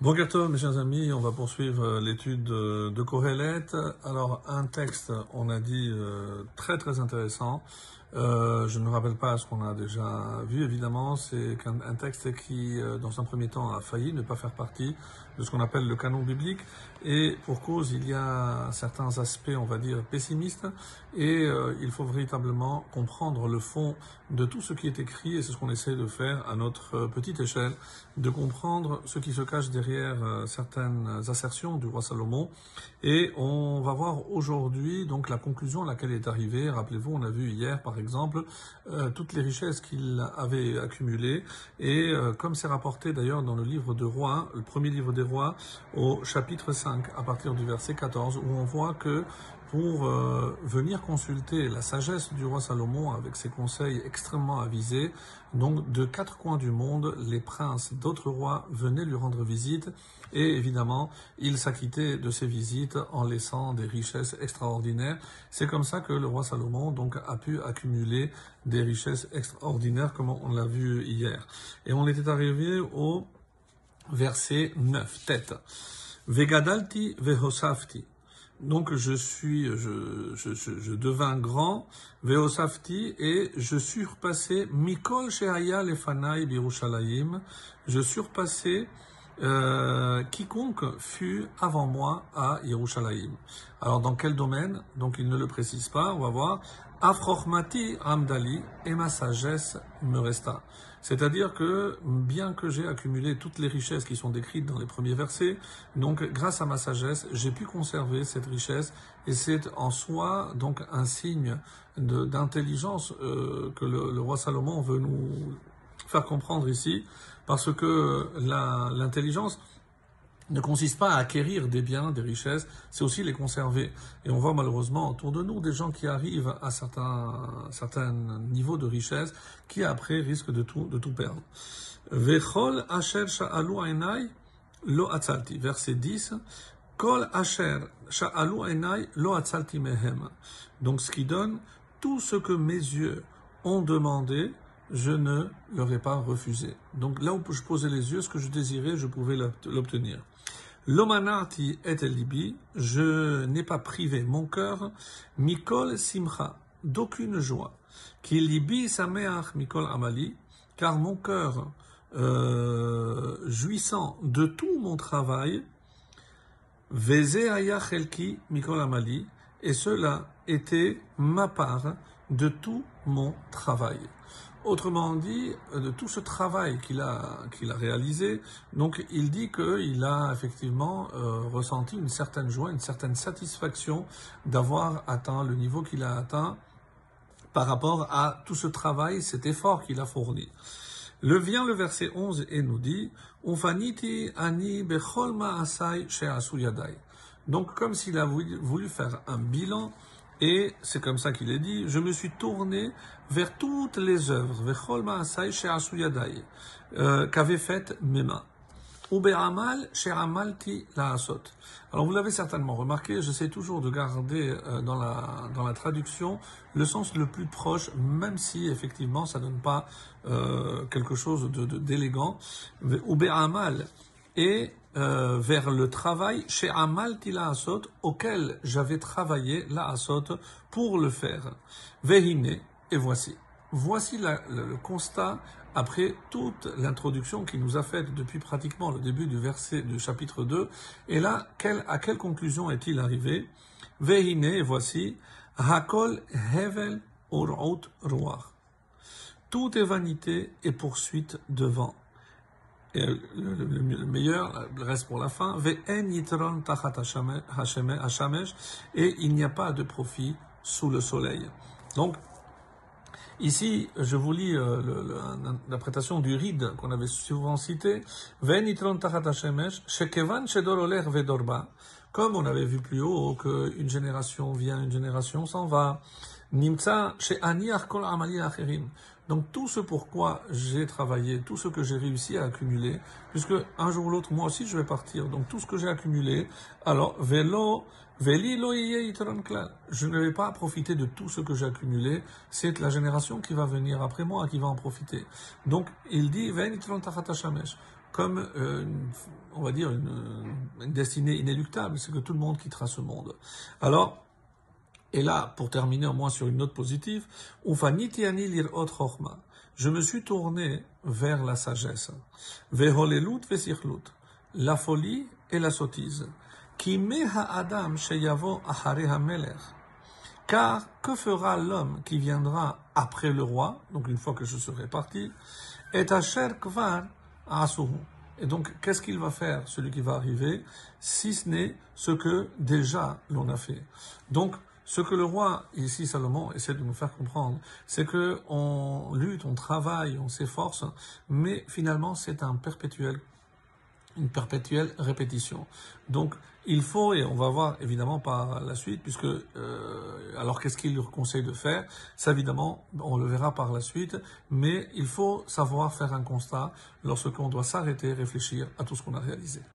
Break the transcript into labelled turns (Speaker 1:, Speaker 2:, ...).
Speaker 1: Bon gâteau, mes chers amis, on va poursuivre euh, l'étude de Kohelet. Alors, un texte, on a dit, euh, très très intéressant. Euh, je ne me rappelle pas ce qu'on a déjà vu, évidemment. C'est un, texte qui, euh, dans un premier temps, a failli ne pas faire partie de ce qu'on appelle le canon biblique. Et pour cause, il y a certains aspects, on va dire, pessimistes. Et euh, il faut véritablement comprendre le fond de tout ce qui est écrit. Et c'est ce qu'on essaie de faire à notre petite échelle, de comprendre ce qui se cache derrière certaines assertions du roi Salomon. Et on va voir aujourd'hui, donc, la conclusion à laquelle est arrivé. Rappelez-vous, on a vu hier, par exemple, euh, toutes les richesses qu'il avait accumulées. Et euh, comme c'est rapporté d'ailleurs dans le livre de Rois, le premier livre des Rois, au chapitre 5, à partir du verset 14, où on voit que pour euh, venir consulter la sagesse du roi Salomon avec ses conseils extrêmement avisés. Donc de quatre coins du monde, les princes d'autres rois venaient lui rendre visite et évidemment, il s'acquittait de ces visites en laissant des richesses extraordinaires. C'est comme ça que le roi Salomon donc a pu accumuler des richesses extraordinaires comme on l'a vu hier. Et on était arrivé au verset 9, tête. Vegadalti vehosafti. Donc je suis, je, je, je, devins grand, Veosafti, et je surpassais Mikol Sheaya Lefanai Birushalayim, je surpassais euh, quiconque fut avant moi à Yerushalayim. Alors dans quel domaine? Donc il ne le précise pas, on va voir. Afrochmati Amdali, et ma sagesse me resta. C'est-à-dire que bien que j'ai accumulé toutes les richesses qui sont décrites dans les premiers versets, donc grâce à ma sagesse, j'ai pu conserver cette richesse et c'est en soi donc un signe d'intelligence euh, que le, roi Salomon veut nous faire comprendre ici, parce que l'intelligence ne consiste pas à acquérir des biens, des richesses, c'est aussi les conserver. Et on voit malheureusement autour de nous des gens qui arrivent à certains, certains niveaux de richesse qui après risquent de tout, de tout perdre. Asher sha'alu lo. Verset 10. Kol asher sha'alu lo atzalti mehem. Donc ce qui donne tout ce que mes yeux ont demandé, je ne leur ai pas refusé. Donc là où je posais les yeux, ce que je désirais, je pouvais l'obtenir. L'omanati et libi, je n'ai pas privé mon cœur, mikol simcha, d'aucune joie. Qui libi sameach mikol amali, car mon cœur, euh, jouissant de tout mon travail, veze ayachelki mikol amali, et cela était ma part de tout mon travail. Autrement dit, de tout ce travail qu'il a, réalisé, donc il dit qu'il a effectivement euh, ressenti une certaine joie, une certaine satisfaction d'avoir atteint le niveau qu'il a atteint par rapport à tout ce travail, cet effort qu'il a fourni. Le vient le verset 11 et nous dit ani bechol Donc comme s'il a voulu faire un bilan et c'est comme ça qu'il est dit, je me suis tourné vers toutes les œuvres, euh, qu'avaient faites mes mains. Alors vous l'avez certainement remarqué, j'essaie toujours de garder euh, dans, la, dans la traduction le sens le plus proche, même si effectivement ça ne donne pas euh, quelque chose d'élégant. De, et euh, vers le travail chez Amal Tila Asot, auquel j'avais travaillé la Asot pour le faire. Vehine, et voici. Voici le, constat après toute l'introduction qu'il nous a faite depuis pratiquement le début du verset du chapitre 2. Et là, à quelle conclusion est-il arrivé? Vehine, et voici, Hakol Hevel Urot Ruach. Tout est vanité et poursuite de vent. Et le, meilleur, le reste pour la fin, et il n'y a pas de profit sous le soleil. Donc, ici, je vous lis euh, l'interprétation du ride qu'on avait souvent cité, comme on avait vu plus haut qu'une génération vient, une génération s'en va. Nimtsa kol amali. Donc tout ce pourquoi j'ai travaillé, tout ce que j'ai réussi à accumuler, puisque un jour ou l'autre, moi aussi, je vais partir. Donc tout ce que j'ai accumulé, alors velo, veli je ne vais pas profiter de tout ce que j'ai accumulé. C'est la génération qui va venir après moi qui va en profiter. Donc il dit comme, euh, on va dire, une, une destinée inéluctable, c'est que tout le monde quittera ce monde. Alors, et là, pour terminer au moins sur une note positive, je me suis tourné vers la sagesse. La folie et la sottise. Adam Car que fera l'homme qui viendra après le roi, donc une fois que je serai parti, et kvar. Et donc, qu'est-ce qu'il va faire, celui qui va arriver, si ce n'est ce que déjà l'on a fait? Donc, ce que le roi, ici Salomon, essaie de nous faire comprendre, c'est que on lutte, on travaille, on s'efforce, mais finalement c'est un perpétuel, une perpétuelle répétition. Donc il faut, et on va voir évidemment par la suite, puisque euh, alors qu'est-ce qu'il leur conseille de faire Ça évidemment, on le verra par la suite, mais il faut savoir faire un constat lorsqu'on doit s'arrêter, réfléchir à tout ce qu'on a réalisé.